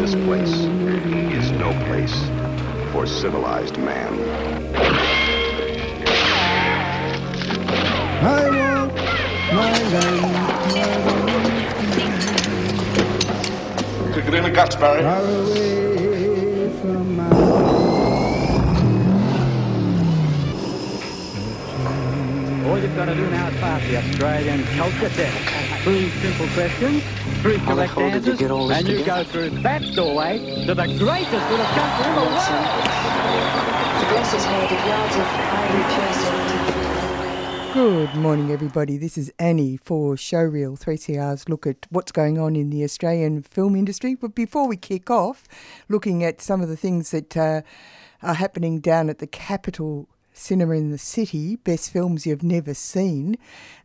This place is no place for civilized man. I want my land Kick it in the guts, Barry. far away from my All you've got to do now is pass the Australian culture test. Three simple questions, three How the correct you answers, get all this and you together? go through that doorway to the greatest little country in the world. To bless his head of yards of ivory chasing. Good morning, everybody. This is Annie for Showreel 3CR's look at what's going on in the Australian film industry. But before we kick off, looking at some of the things that uh, are happening down at the Capitol Cinema in the City, best films you've never seen,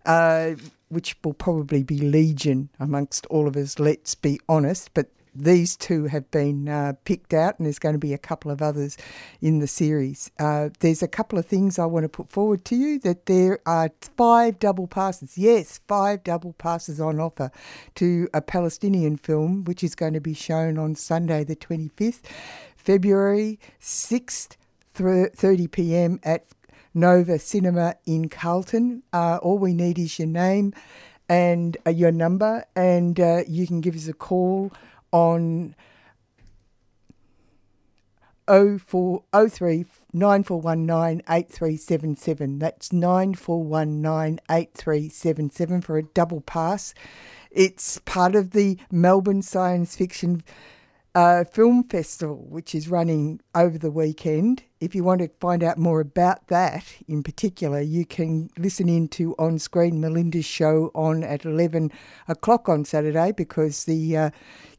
uh, which will probably be legion amongst all of us, let's be honest. But these two have been uh, picked out, and there's going to be a couple of others in the series. Uh, there's a couple of things I want to put forward to you that there are five double passes. Yes, five double passes on offer to a Palestinian film, which is going to be shown on Sunday, the 25th, February 6th, 30 pm at Nova Cinema in Carlton. Uh, all we need is your name and uh, your number, and uh, you can give us a call on 04 03 9419 That's 9419 for a double pass. It's part of the Melbourne Science Fiction uh, Film Festival, which is running over the weekend. If you want to find out more about that in particular, you can listen in to On Screen Melinda's show on at 11 o'clock on Saturday because the uh,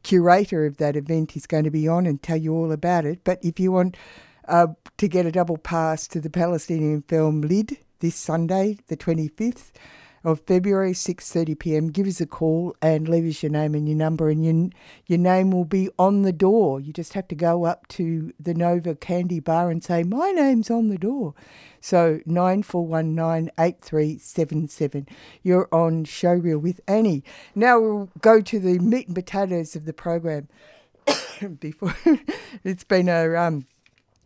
curator of that event is going to be on and tell you all about it. But if you want uh, to get a double pass to the Palestinian film Lyd this Sunday, the 25th, of February, 6:30 p.m. Give us a call and leave us your name and your number, and your your name will be on the door. You just have to go up to the Nova Candy Bar and say, "My name's on the door." So nine four one nine eight three seven seven. You're on Showreel with Annie. Now we'll go to the meat and potatoes of the program. Before it's been a um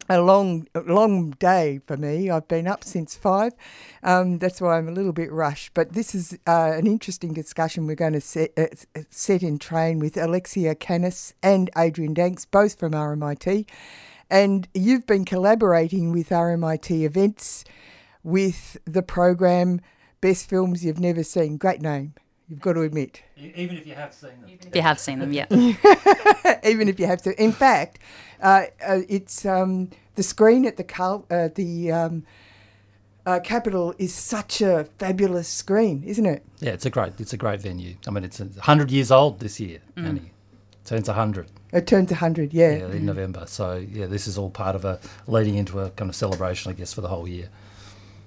a long, long day for me. I've been up since five. Um, that's why I'm a little bit rushed. But this is uh, an interesting discussion we're going to set, uh, set in train with Alexia Kannas and Adrian Danks, both from RMIT. And you've been collaborating with RMIT events with the program Best Films You've Never Seen. Great name, you've got to admit. Even if you have seen them. If you have seen them, yeah. even if you have to. In fact, uh, uh, it's um, the screen at the Cal- uh, the um, uh, Capitol is such a fabulous screen, isn't it? Yeah, it's a great it's a great venue. I mean, it's hundred years old this year, Annie. Turns hundred. It turns hundred, yeah. Yeah, in November. So yeah, this is all part of a leading into a kind of celebration, I guess, for the whole year.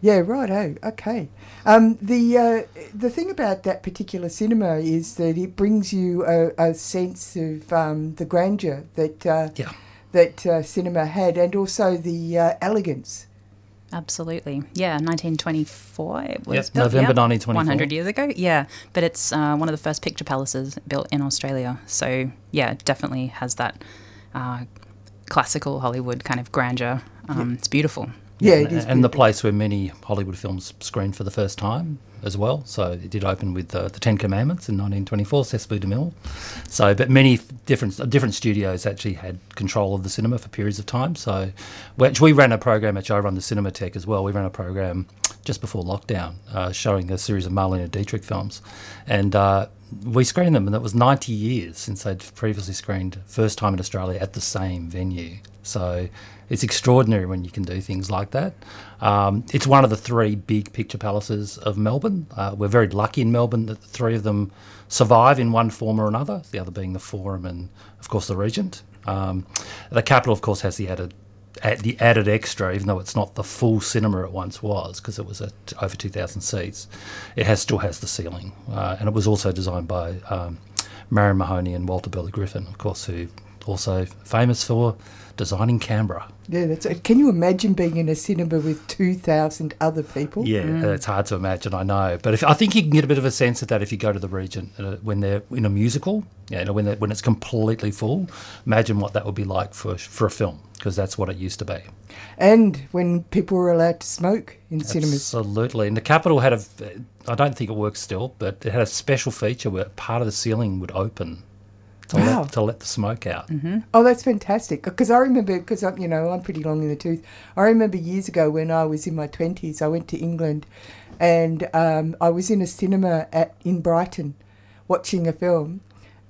Yeah, right. Oh, okay. Um, the uh, the thing about that particular cinema is that it brings you a, a sense of um, the grandeur that uh, Yeah. that uh, cinema had, and also the uh, elegance. Absolutely. Yeah, 1924 it was Yep, built. November yeah, 1924. 100 years ago. Yeah, but it's uh, one of the first picture palaces built in Australia. So, yeah, it definitely has that uh, classical Hollywood kind of grandeur. Um, It's beautiful. Yeah, and, it is. and the place where many Hollywood films screened for the first time as well. So it did open with uh, the Ten Commandments in 1924, Cecil de Mille. So, but many different uh, different studios actually had control of the cinema for periods of time. So, which we ran a program at I Run the Cinematheque as well. We ran a program just before lockdown, uh, showing a series of Marlene Dietrich films, and. Uh, we screened them, and that was 90 years since they'd previously screened first time in Australia at the same venue. So it's extraordinary when you can do things like that. Um, it's one of the three big picture palaces of Melbourne. Uh, we're very lucky in Melbourne that the three of them survive in one form or another, the other being the Forum and, of course, the Regent. Um, the Capitol, of course, has the added at the added extra, even though it's not the full cinema it once was, because it was at over 2,000 seats. It has still has the ceiling, uh, and it was also designed by um, Marion Mahony and Walter Burley Griffin, of course, who also famous for designing Canberra. Yeah, that's. Can you imagine being in a cinema with two thousand other people? Yeah, it's hard to imagine. I know, but if, I think you can get a bit of a sense of that if you go to the Regent uh, when they're in a musical. Yeah, you know, when when it's completely full. Imagine what that would be like for for a film because that's what it used to be. And when people were allowed to smoke in cinemas. Absolutely, and the Capitol had a. I don't think it works still, but it had a special feature where part of the ceiling would open to, Wow. let, to let the smoke out. Oh, that's fantastic. Because I remember, because I'm, you know, I'm pretty long in the tooth. I remember years ago when I was in my twenties, I went to England, and um, I was in a cinema at in Brighton, watching a film,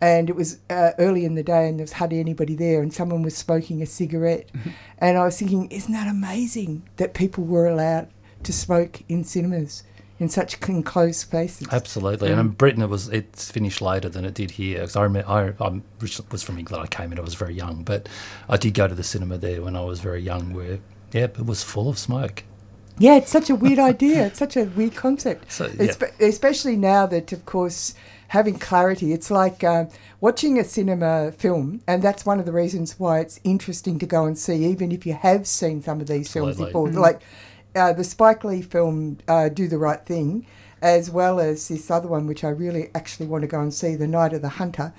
and it was uh, early in the day, and there was hardly anybody there, and someone was smoking a cigarette, and I was thinking, isn't that amazing that people were allowed to smoke in cinemas in such enclosed spaces? Absolutely, and in Britain it was it's finished later than it did here. Because I remember I I'm, was from England. I came in. I was very young, but I did go to the cinema there when I was very young. Where yeah, it was full of smoke. Yeah, it's such a weird idea. It's such a weird concept. So, yeah. Especially now that, of course, having clarity, it's like um, watching a cinema film, and that's one of the reasons why it's interesting to go and see, even if you have seen some of these films Absolutely. before. Like uh, the Spike Lee film, uh, Do the Right Thing, as well as this other one, which I really actually want to go and see, The Night of the Hunter,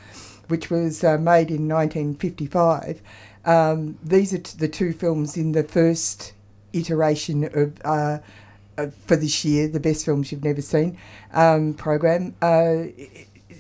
which was uh, made in 1955. Um, these are t- the two films in the first iteration of uh, for this year, the best films you've never seen um, program. Uh,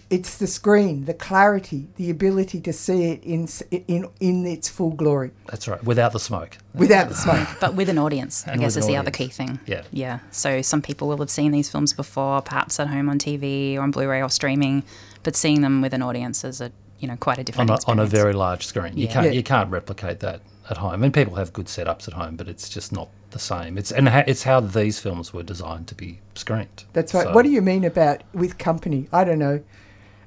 it's the screen, the clarity, the ability to see it in in in its full glory That's right, without the smoke. without the smoke. But with an audience, I guess is an the other key thing. Yeah. Yeah. So some people will have seen these films before, perhaps at home on TV or on Blu-ray or streaming, but seeing them with an audience is a you know quite a on different a, on a very large screen. You can't Yeah. you can't replicate that at home. And people have good setups at home, but it's just not the same. It's and ha- it's how these films were designed to be screened. That's right. So- What do you mean about with company? I don't know.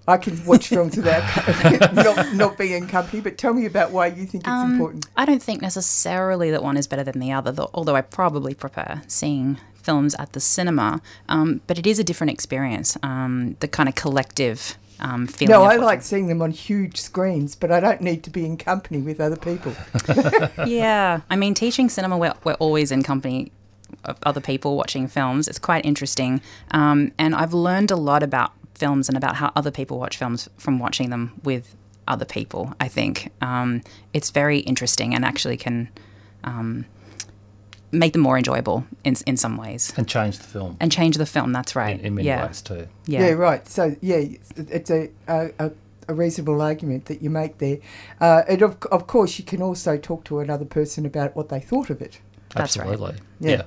I can watch films without not, not being in company, but tell me about why you think it's Um, important. I don't think necessarily that one is better than the other, though, although I probably prefer seeing films at the cinema. Um, but it is a different experience, um, the kind of collective um, feeling. No, I like seeing them on huge screens, but I don't need to be in company with other people. yeah, I mean, teaching cinema, we're, we're always in company of other people watching films. It's quite interesting. Um, and I've learned a lot about films and about how other people watch films from watching them with other people, I think. Um, it's very interesting and actually can um, make them more enjoyable in, in some ways. and change the film And change the film, that's right. in, in many yeah. ways too. Yeah. Yeah, right. So yeah, it's, it's a, a, a, a reasonable argument that you make there. Uh, and of, of course, you can also talk to another person about what they thought of it. That's right. Absolutely. Yeah. yeah.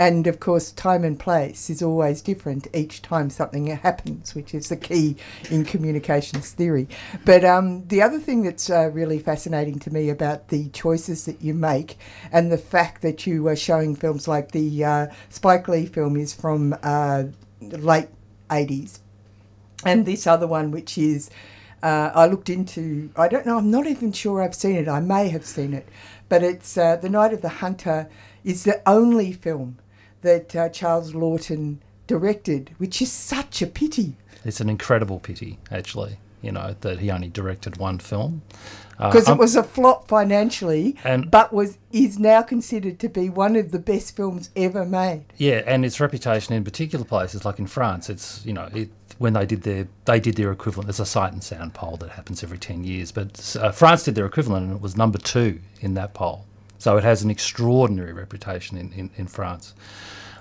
And of course, time and place is always different each time something happens, which is the key in communications theory. But um, the other thing that's uh, really fascinating to me about the choices that you make and the fact that you are showing films like the uh, Spike Lee film is from uh, the late 80s, and this other one, which is. Uh, I looked into. I don't know. I'm not even sure I've seen it. I may have seen it, but it's uh, the Night of the Hunter is the only film that uh, Charles Laughton directed, which is such a pity It's an incredible pity, actually. You know that he only directed one film. Uh, because I'm- it was a flop financially, And- but was is now considered to be one of the best films ever made. Yeah, and its reputation in particular places like in France, it's you know it, when they did their they did their equivalent. There's a sight and sound poll that happens every ten years, but uh, France did their equivalent and it was number two in that poll. So it has an extraordinary reputation in, in, in France.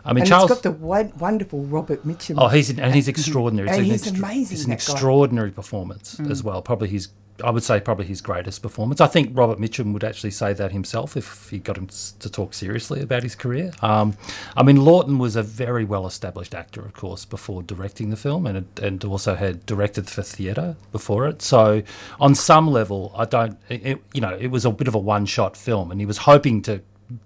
I mean, And Charles. it's got the wonderful Robert Mitchum. Oh, he's and he's extraordinary. And an he's extra- amazing, It's an that guy. extraordinary performance mm. as well. Probably his, I would say, probably his greatest performance. I think Robert Mitchum would actually say that himself if he got him to talk seriously about his career. Um, I mean, Laughton was a very well-established actor, of course, before directing the film, and and also had directed for theatre before it. So, on some level, I don't, it, you know, it was a bit of a one-shot film, and he was hoping to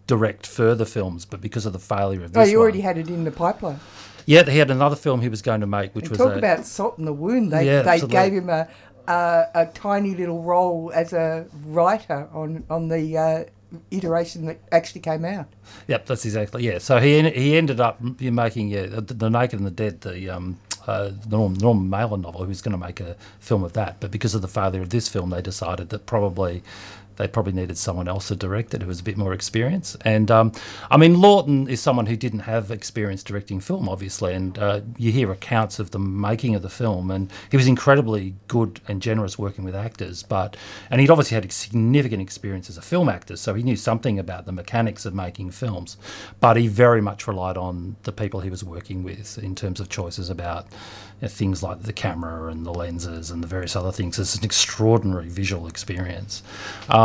direct further films, but because of the failure of this oh, you one- already had it in the pipeline. yeah, he had another film he was going to make, which And was talk a, about salt in the wound. They Yeah, they absolutely. gave him a uh, a tiny little role as a writer on on the uh, iteration that actually came out. Yep, that's exactly yeah. So he he ended up making yeah, the, the Naked and the Dead, the um, uh, the Norm, Norman Mailer novel. He was going to make a film of that, but because of the failure of this film, they decided that probably they probably needed someone else to direct it who was a bit more experienced. And um, I mean, Laughton is someone who didn't have experience directing film, obviously, and uh, you hear accounts of the making of the film, and he was incredibly good and generous working with actors. But and he'd obviously had significant experience as a film actor, so he knew something about the mechanics of making films. But he very much relied on the people he was working with in terms of choices about you know, things like the camera and the lenses and the various other things. It's an extraordinary visual experience. Um,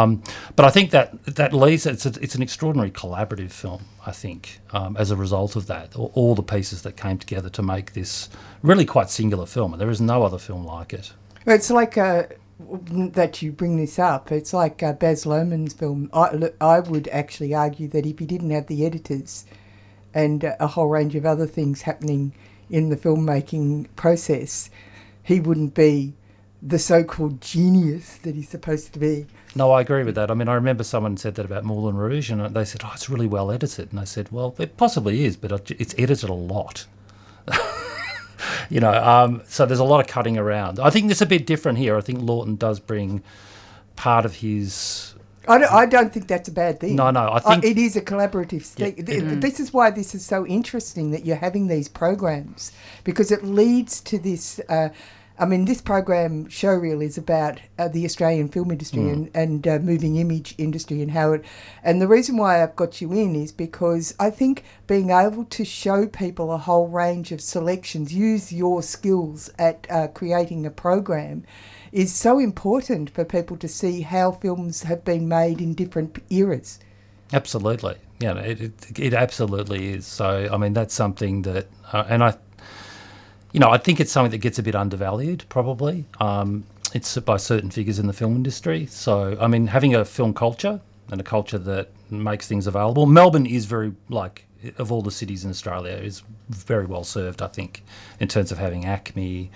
but I think that that leads it's a, it's an extraordinary collaborative film. I think um, as a result of that, all, all the pieces that came together to make this really quite singular film, and there is no other film like it. It's like uh, that you bring this up. It's like uh, Baz Luhrmann's film. I, I would actually argue that if he didn't have the editors and uh, a whole range of other things happening in the filmmaking process, he wouldn't be the so-called genius that he's supposed to be. No, I agree with that. I mean, I remember someone said that about Moulin Rouge, and they said, "Oh, it's really well edited." And I said, "Well, it possibly is, but it's edited a lot." you know, um, so there's a lot of cutting around. I think it's a bit different here. I think Laughton does bring part of his. I don't, I don't think that's a bad thing. No, no, I think it is a collaborative thing. Yeah, This is why this is so interesting that you're having these programs because it leads to this. Uh, I mean, this program, Showreel, is about uh, the Australian film industry Mm. and, and uh, moving image industry and how it. And the reason why I've got you in is because I think being able to show people a whole range of selections, use your skills at uh, creating a program, is so important for people to see how films have been made in different eras. Absolutely, yeah, it, it it absolutely is. So I mean, that's something that, uh, and I, you know, I think it's something that gets a bit undervalued, probably. Um, it's by certain figures in the film industry. So I mean, having a film culture and a culture that makes things available. Melbourne is very like of all the cities in Australia is very well served. I think in terms of having ACMI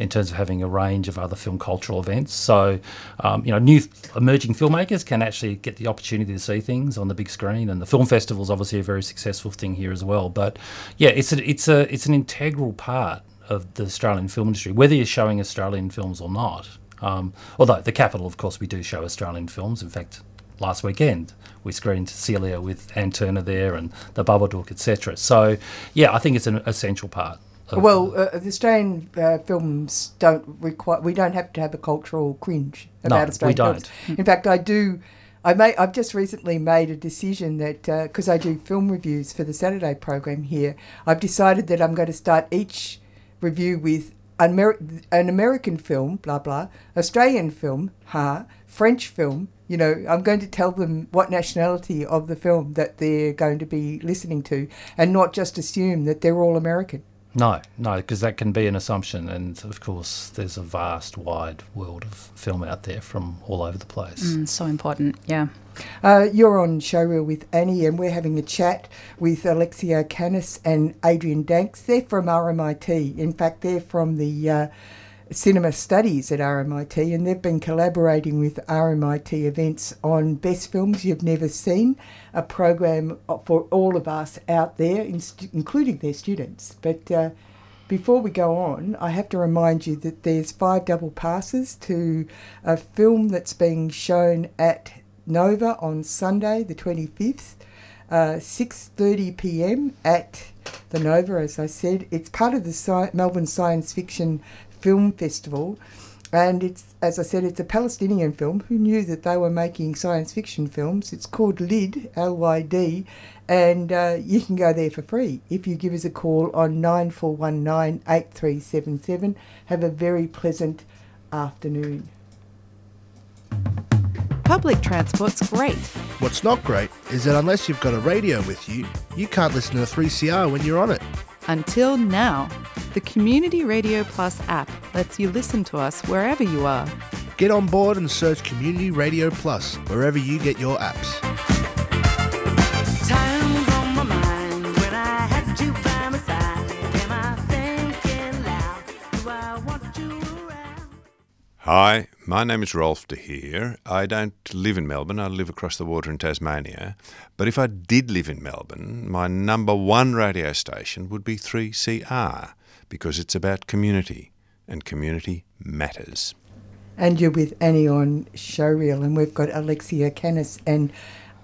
in terms of having a range of other film cultural events. So, um, you know, new emerging filmmakers can actually get the opportunity to see things on the big screen, and the film festival is obviously a very successful thing here as well. But yeah, it's a, it's a it's an integral part of the Australian film industry, whether you're showing Australian films or not. Um, although the Capitol, of course, we do show Australian films. In fact, last weekend we screened Celia with Ann Turner there and The Babadook, etc. So yeah, I think it's an essential part. of- Well, uh, the Australian uh, films don't require. We don't have to have a cultural cringe No, about we Australian don't. films. In fact, I do. I may, I've just recently made a decision that because I do film reviews for the Saturday program here, I've decided that I'm going to start each review with an, an American film, blah blah, Australian film, ha, French film. You know, I'm going to tell them what nationality of the film that they're going to be listening to, and not just assume that they're all American. No, no, because that can be an assumption, and of course, there's a vast, wide world of film out there from all over the place. Mm, so important. Yeah. Uh, you're on Showreel with Annie, and we're having a chat with Alexia Kannas and Adrian Danks. They're from RMIT. In fact, they're from the uh, cinema studies at RMIT, and they've been collaborating with RMIT events on Best Films You've Never Seen, a program for all of us out there, including their students. But uh, before we go on, I have to remind you that there's five double passes to a film that's being shown at Nova on Sunday, the 25th, uh, 6:30 p.m. at the Nova. As I said, it's part of the Sci- Melbourne Science Fiction Film Festival, and it's as I said, it's a Palestinian film. Who knew that they were making science fiction films? It's called LYD, L-Y-D, and uh, you can go there for free if you give us a call on nine four one nine eight three seven seven. Have a very pleasant afternoon. Public transport's great. What's not great is that unless you've got a radio with you, you can't listen to 3CR when you're on it. Until now, the Community Radio Plus app lets you listen to us wherever you are. Get on board and search Community Radio Plus wherever you get your apps. Time's on my mind when I had you by my side. Am I thinking loud? Do I want you around? Hi, my name is Rolf de Heer. I don't live in Melbourne, I live across the water in Tasmania. But if I did live in Melbourne, my number one radio station would be 3CR because it's about community and community matters. And you're with Annie on Showreel, and we've got Alexia Kannas and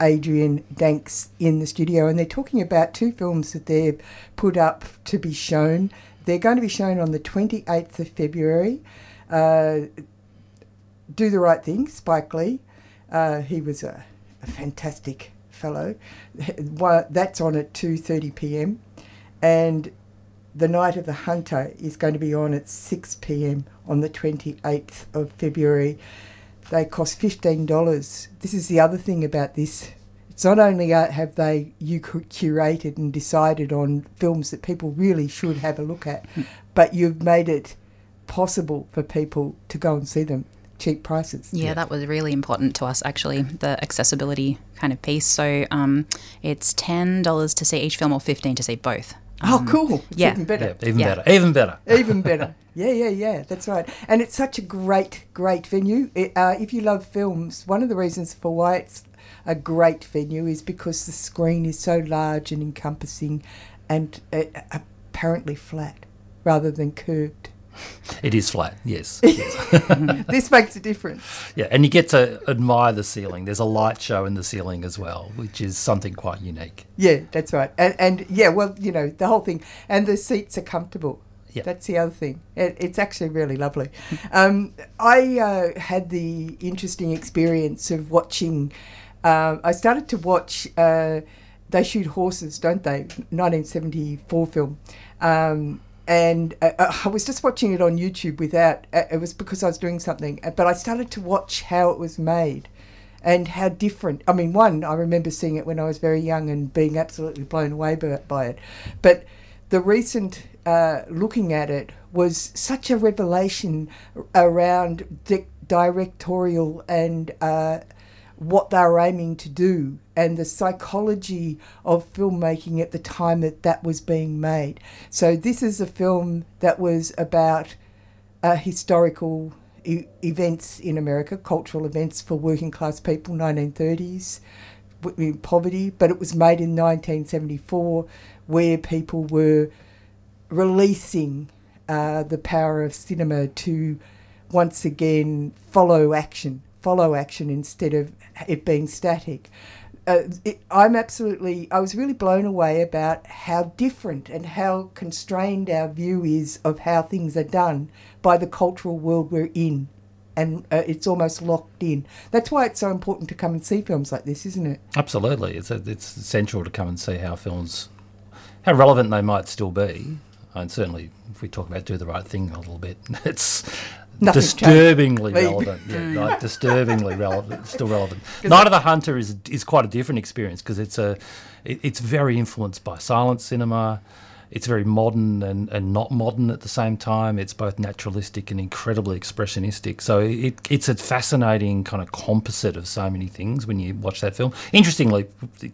Adrian Danks in the studio, and they're talking about two films that they've put up to be shown. They're going to be shown on the 28th of February. Uh, Do the Right Thing, Spike Lee. Uh, he was a, a fantastic fellow. That's on at 2:30 p.m. And the Night of the Hunter is going to be on at 6 p.m. on the 28th of February. They cost $15. This is the other thing about this. It's not only uh, have they you curated and decided on films that people really should have a look at, but you've made it possible for people to go and see them cheap prices. Yeah, that was really important to us, actually, the accessibility kind of piece. So um, it's $10 to see each film or 15 to see both. Oh, Um, cool. It's yeah. even better. Yeah, even better. Even better. even better. Yeah, yeah, yeah. That's right. And it's such a great, great venue. It, uh, if you love films, one of the reasons for why it's a great venue is because the screen is so large and encompassing, and uh, apparently flat rather than curved. It is flat, yes. this makes a difference. Yeah, and you get to admire the ceiling. There's a light show in the ceiling as well, which is something quite unique. Yeah, that's right. And, and yeah, well, you know, the whole thing. And the seats are comfortable. Yeah. That's the other thing. It, it's actually really lovely. um, I uh, had the interesting experience of watching. Um, I started to watch. Uh, they shoot horses, don't they? 1974 film. Um, and uh, I was just watching it on YouTube without. Uh, it was because I was doing something, uh, but I started to watch how it was made and how different. I mean, one, I remember seeing it when I was very young and being absolutely blown away by, by it. But the recent uh, looking at it was such a revelation around di- directorial and uh, what they were aiming to do and the psychology of filmmaking at the time that that was being made. So, this is a film that was about uh, historical e- events in America, cultural events for working class people, 1930s, w- in poverty, but it was made in 1974 where people were releasing uh, the power of cinema to once again follow action, follow action instead of it being static. Uh, it, I'm absolutely, I was really blown away about how different and how constrained our view is of how things are done by the cultural world we're in. And uh, it's almost locked in. That's why it's so important to come and see films like this, isn't it? Absolutely, it's it's essential to come and see how films, how relevant they might still be, and certainly if we talk about do the right thing a little bit, it's Nothing's disturbingly changed. relevant. Yeah, right, disturbingly relevant, still relevant. Night of the Hunter is is quite a different experience because it's a, it, it's very influenced by silent cinema. It's very modern and, and not modern at the same time. It's both naturalistic and incredibly expressionistic. So it, it's a fascinating kind of composite of so many things when you watch that film. Interestingly,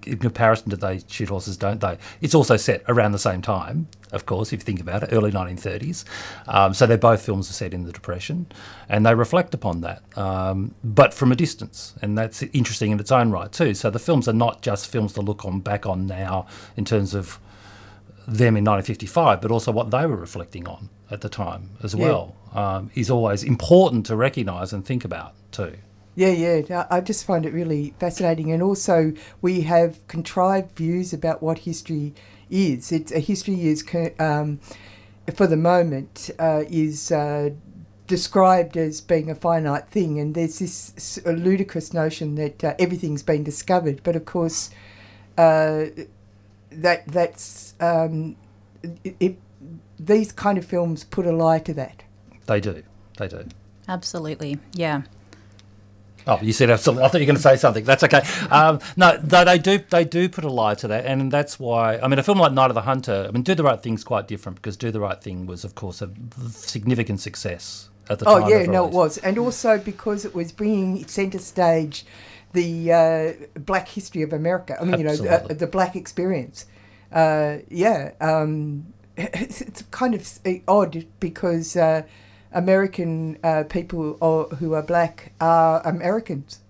in comparison to They Shoot Horses, Don't They? It's also set around the same time, of course, if you think about it, early 1930s. Um, so they're both films are set in the Depression and they reflect upon that, um, but from a distance. And that's interesting in its own right, too. So the films are not just films to look on back on now in terms of them in 1955, but also what they were reflecting on at the time as Yeah. well, um, is always important to recognise and think about too. Yeah, yeah. I just find it really fascinating. And also, we have contrived views about what history is. It's a history is, um, for the moment, uh, is uh, described as being a finite thing. And there's this ludicrous notion that uh, everything's been discovered. But of course, uh, that that's um, it, it, these kind of films put a lie to that. They do. They do. Absolutely. Yeah. Oh, you said absolutely. I thought you were going to say something. That's okay. Um, no, they, they do. They do put a lie to that, and that's why. I mean, a film like Night of the Hunter. I mean, Do the Right Thing's quite different because Do the Right Thing was, of course, a significant success at the oh time. Oh yeah, of no, it was, and also because it was bringing centre stage the uh, Black history of America. I mean, you know, the, uh, the Black experience. Uh, yeah, um, it's, it's kind of odd because uh, American uh, people or, who are black are Americans.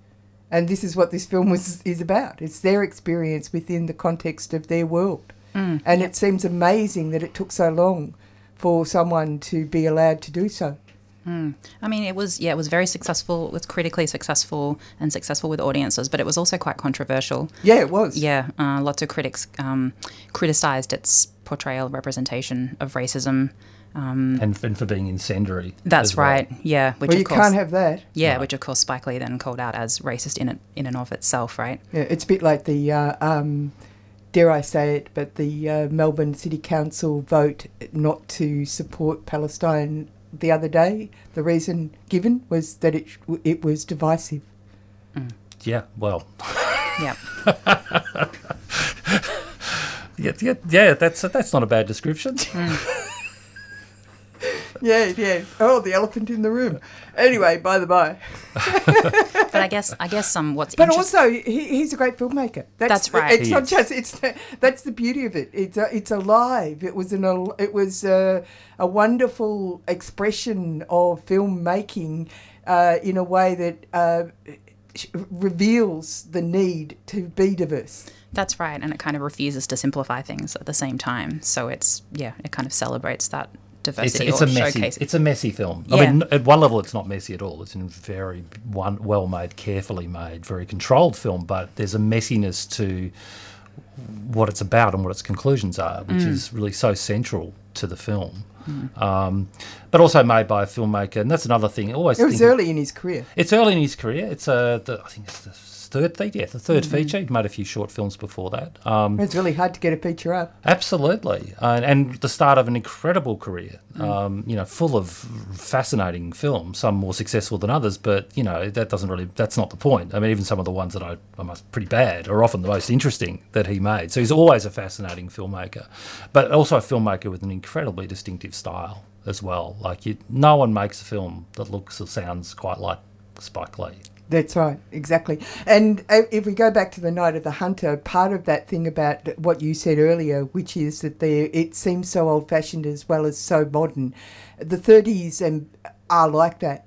And this is what this film was is about. It's their experience within the context of their world. Mm. And it seems amazing that it took so long for someone to be allowed to do so. Mm. I mean, it was yeah, it was very successful. It was critically successful and successful with audiences, but it was also quite controversial. Yeah, it was. Yeah, uh, lots of critics um, criticized its portrayal, representation of racism. Um, and, and for being incendiary. That's as well. right. Yeah, which well, of you course, can't have that. Yeah, which of course Spike Lee then called out as racist in it in and of itself, right? Yeah, it's a bit like the, uh, um, dare I say it, but the uh, Melbourne City Council vote not to support Palestine the other day. The reason given was that it it was divisive. Mm. Yeah, well. yeah. yeah, yeah, yeah. That's that's not a bad description. Mm. yeah, yeah. Oh, the elephant in the room. Anyway, by the by. but I guess I guess um, what's but interest- also he, he's a great filmmaker. That's right. It's He not is. just it's that's the beauty of it. It's a, it's alive. It was an it was a, a wonderful expression of filmmaking uh, in a way that uh, reveals the need to be diverse. That's right, and it kind of refuses to simplify things at the same time. So it's yeah, it kind of celebrates that It's, diversity it's or a messy. showcase. It's a messy film. Yeah. I mean, at one level, it's not messy at all. It's a very one, well made, carefully made, very controlled film. But there's a messiness to what it's about and what its conclusions are, which Mm. is really so central to the film. Um, but also made by a filmmaker, and that's another thing. I Always It was think- early in his career. It's early in his career. It's uh, the, I think it's the third feature. Yeah, the 3rd Mhm. feature. He'd made a few short films before that. Um, It's really hard to get a feature up. Absolutely, and, and the start of an incredible career. Mm. Um, you know, full of fascinating films. Some more successful than others, but you know that doesn't really. That's not the point. I mean, even some of the ones that I, I must pretty bad are often the most interesting that he made. So he's always a fascinating filmmaker, but also a filmmaker with an incredibly distinctive style as well. Like you, no one makes a film that looks or sounds quite like Spike Lee. That's right, exactly. And uh, if we go back to the Night of the Hunter, part of that thing about what you said earlier, which is that they, it seems so old-fashioned as well as so modern. The 30s and are like that.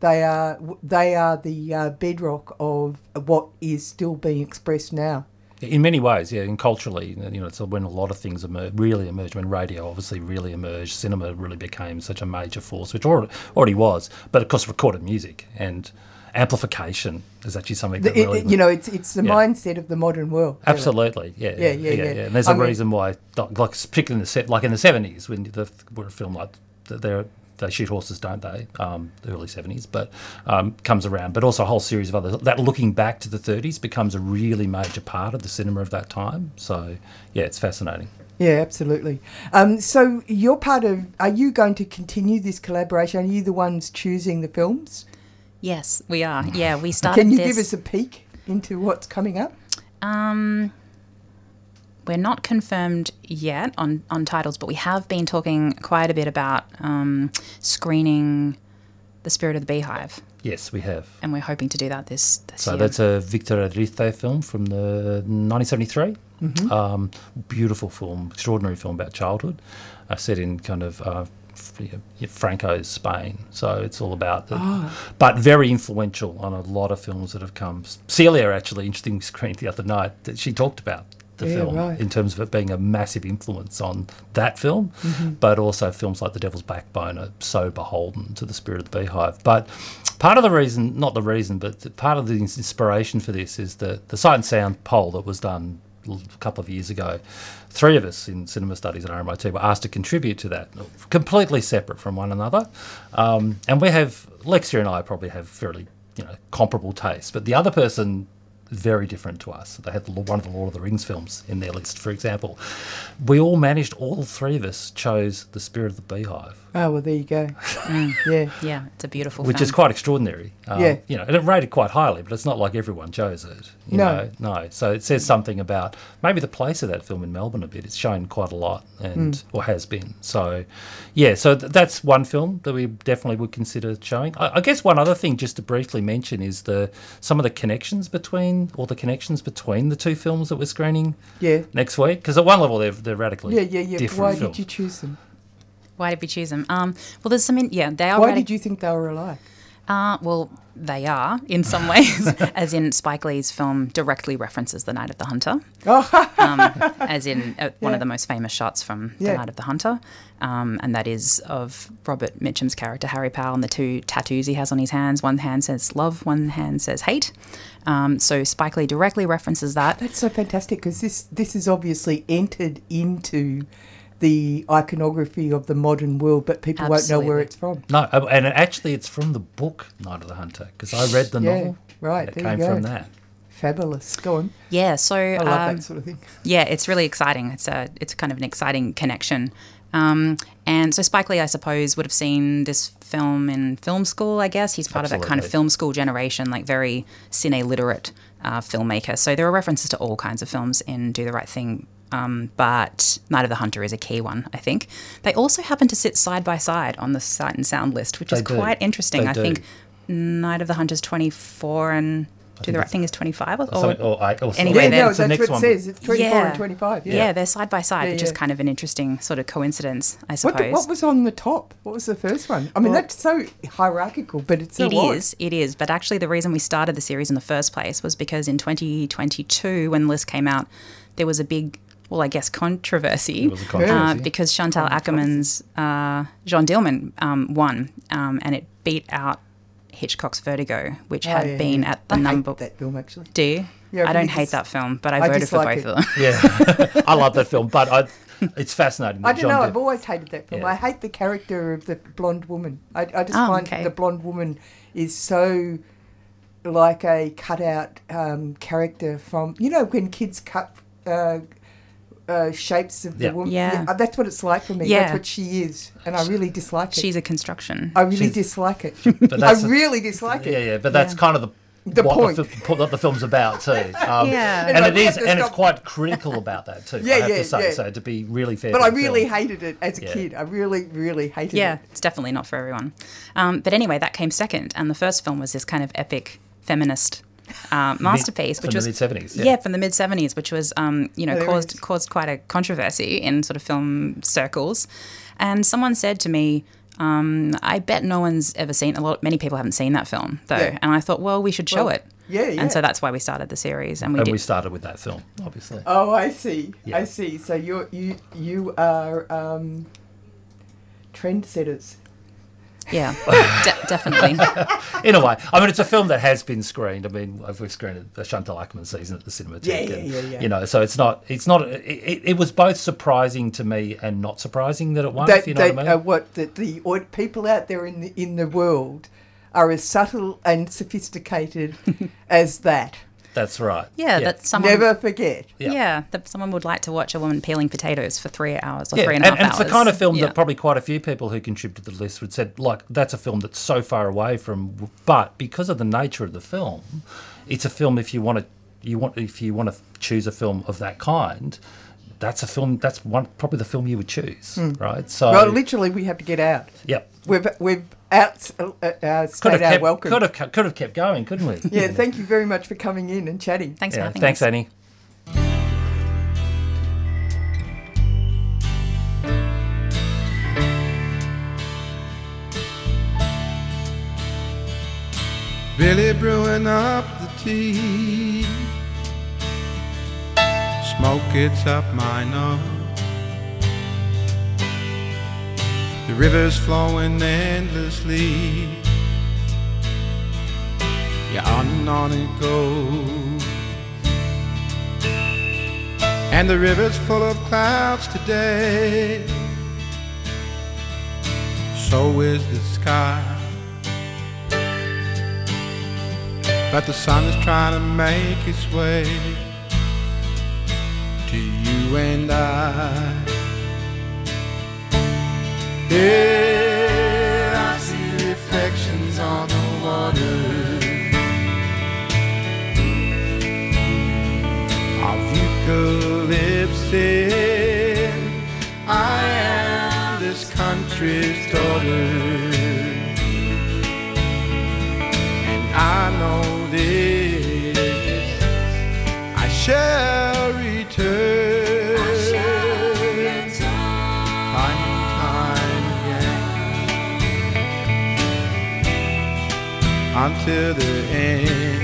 They are they are the uh, bedrock of what is still being expressed now. In many ways, yeah, and culturally, you know, it's when a lot of things emer- really emerged, when radio obviously really emerged, cinema really became such a major force, which already was, but of course, recorded music and amplification is actually something that it- really. you know, it's it's the Yeah. mindset of the modern world. really. Absolutely, yeah, Yeah, yeah, yeah. And there's I a mean- reason why, like, particularly in the set, like in the seventies, when the where a film like th- they're they shoot horses, don't they? Um, the early seventies, but um, comes around. But also a whole series of other that looking back to the thirties becomes a really major part of the cinema of that time. So yeah, it's fascinating. Yeah, absolutely. Um, so you're part of. Are you going to continue this collaboration? Are you the ones choosing the films? Yes, we are. Yeah, we started. Can you this, give us a peek into what's coming up? Um, we're not confirmed yet on, on titles, but we have been talking quite a bit about um, screening The Spirit of the Beehive. Yes, we have. And we're hoping to do that this, this So year. that's a Victor Erice film from the 1973. Mhm. Um, beautiful film, extraordinary film about childhood, uh, set in kind of uh, f- you know, Franco's Spain. So it's all about, Ah. but very influential on a lot of films that have come. Celia actually, interesting screen the other night that she talked about the Yeah, film right. in terms of it being a massive influence on that film, Mhm. but also films like The Devil's Backbone are so beholden to the spirit of the beehive. But part of the reason, not the reason, but part of the inspiration for this is the, the Sight and Sound poll that was done a couple of years ago. Three of us in cinema studies at RMIT were asked to contribute to that, completely separate from one another. Um, and we have, Lexia and I probably have fairly you know, comparable tastes, but the other person very different to us. They had one of the Lord of the Rings films in their list, for example. We all managed, all three of us chose The Spirit of the Beehive. Oh well, there you go. Mm. Yeah, yeah, it's a beautiful film. Which film. is quite extraordinary. Um, Yeah. You know, and it rated quite highly, but it's not like everyone chose it. You No. Know? No. So it says something about maybe the place of that film in Melbourne a bit. It's shown quite a lot and, Mm. or has been. So, yeah, so th- that's one film that we definitely would consider showing. I, I guess one other thing just to briefly mention is the some of the connections between, or the connections between the two films that we're screening Yeah. next week. Because at one level, they're, they're radically Yeah, yeah, yeah. different Why films. did you choose them? Why did we choose them? Um, well, there's some. In, yeah, they are. Why radi- did you think they were alike? Uh, well, they are in some ways, as in Spike Lee's film directly references The Night of the Hunter, um, as in uh, one Yeah. of the most famous shots from Yeah. The Night of the Hunter, um, and that is of Robert Mitchum's character Harry Powell and the two tattoos he has on his hands. One hand says love, one hand says hate. Um, so Spike Lee directly references that. That's so fantastic because this this is obviously entered into the iconography of the modern world, but people won't know where it's from. No, uh, and actually, it's from the book Night of the Hunter because I read the Yeah, novel. right, It there you came go. from that. Fabulous. Go on. Yeah, so I love um, that sort of thing. Yeah, it's really exciting. It's a it's kind of an exciting connection. Um, and so Spike Lee, I suppose, would have seen this film in film school. I guess he's part of that kind of film school generation, like very cine literate uh, filmmaker. So there are references to all kinds of films in Do the Right Thing. Um, but Night of the Hunter is a key one, I think. They also happen to sit side by side on the Sight and Sound list, which is do. quite interesting. They I think do. Night of the Hunter is 24 and Do the Right Thing is 25 or, Something- or eight- or anyway, yeah, no, it's the next what it one. says. It's 24 Yeah. and 25. Yeah. Yeah. they're side by side, Yeah, which is kind of an interesting sort of coincidence, I What, suppose. the- what was on the top? What was the first one? I mean, Well- that's so hierarchical, but it's so It odd. is, it is. But actually, the reason we started the series in the first place was because in 2022, when the list came out, there was a big, well, I guess, controversy. There was a controversy. Uh, because Chantal Akerman's uh, Jeanne Dielman um, won, um, and it beat out Hitchcock's Vertigo, which Oh, had yeah, been yeah. at the I hate number. that film, actually. Do you? Yeah, I I don't hate that film, but I, I voted for dislike both it. of them. Yeah, I love that film, but I, it's fascinating. I don't John know. Dill- I've always hated that film. Yeah. I hate the character of the blonde woman. I, I just Oh, find okay. the blonde woman is so like a cutout um, character from you know when kids cut uh, uh, shapes of the Yeah. woman. Yeah. that's what it's like for me. Yeah. That's what she is, and I really dislike it. She's a construction. I really She's- dislike it. But I that's the- really dislike Yeah, it. yeah, yeah, but that's Yeah. kind of the. The what point. The, fil- what the film's about too, um, Yeah. and And it I is, have to and it's quite critical about that too. Yeah, I have yeah, to say, yeah. so to be really fair. But to I really film. hated it as a Yeah. kid. I really, really hated Yeah, it. it's definitely not for everyone. Um, but anyway, that came second, and the first film was this kind of epic feminist uh, masterpiece, from which the was mid-seventies, Yeah. yeah. from the mid seventies, which was um, you know Hilarious. caused caused quite a controversy in sort of film circles. And someone said to me. Um, I bet no one's ever seen a lot. Many people haven't seen that film though, Yeah. and I thought, well, we should show Well, it. yeah, yeah. And so that's why we started the series, and we and did. we started with that film, obviously. Oh, I see. Yeah. I see. So you you you are um, trendsetters. Yeah, de- definitely. In a way, I mean, it's a film that has been screened. I mean, we've screened the Chantal Akerman season at the Cinematheque. Yeah, yeah, and, yeah, yeah. You know, so it's not, it's not. It, it, it was both surprising to me and not surprising that it won. that if you know that what I mean. uh, what that the or people out there in the in the world are as subtle and sophisticated as that. That's right. Yeah, that someone Never forget. Yeah. Yeah. that someone would like to watch a woman peeling potatoes for three hours or Yeah, three and, and a half and hours. it's the kind of film Yeah. that probably quite a few people who contributed to the list would said, like, that's a film that's so far away from. But because of the nature of the film, it's a film. If you want to, you want if you want to choose a film of that kind, that's a film. That's one probably the film you would choose, right? So, well, literally, we have to get out. yep. We've we've out uh, uh, Could have stayed our kept, welcome. could have could have kept going, couldn't we? Yeah, thank you very much for coming in and chatting. Thanks for Yeah, having thanks, us. Annie. Billy brewing up the tea. Smoke gets up my nose. The river's flowing endlessly. Yeah, on and on it goes. And the river's full of clouds today. So is the sky. But the sun is trying to make its way to you and I. Yeah, I see reflections on the water of eucalyptus. I am this country's daughter. Until the end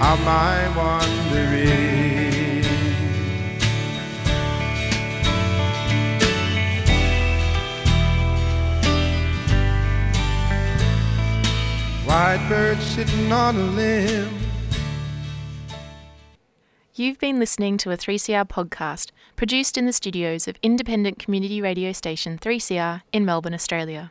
of my wandering. White bird sitting on a limb. You've been listening to a 3CR podcast produced in the studios of independent community radio station 3CR in Melbourne, Australia.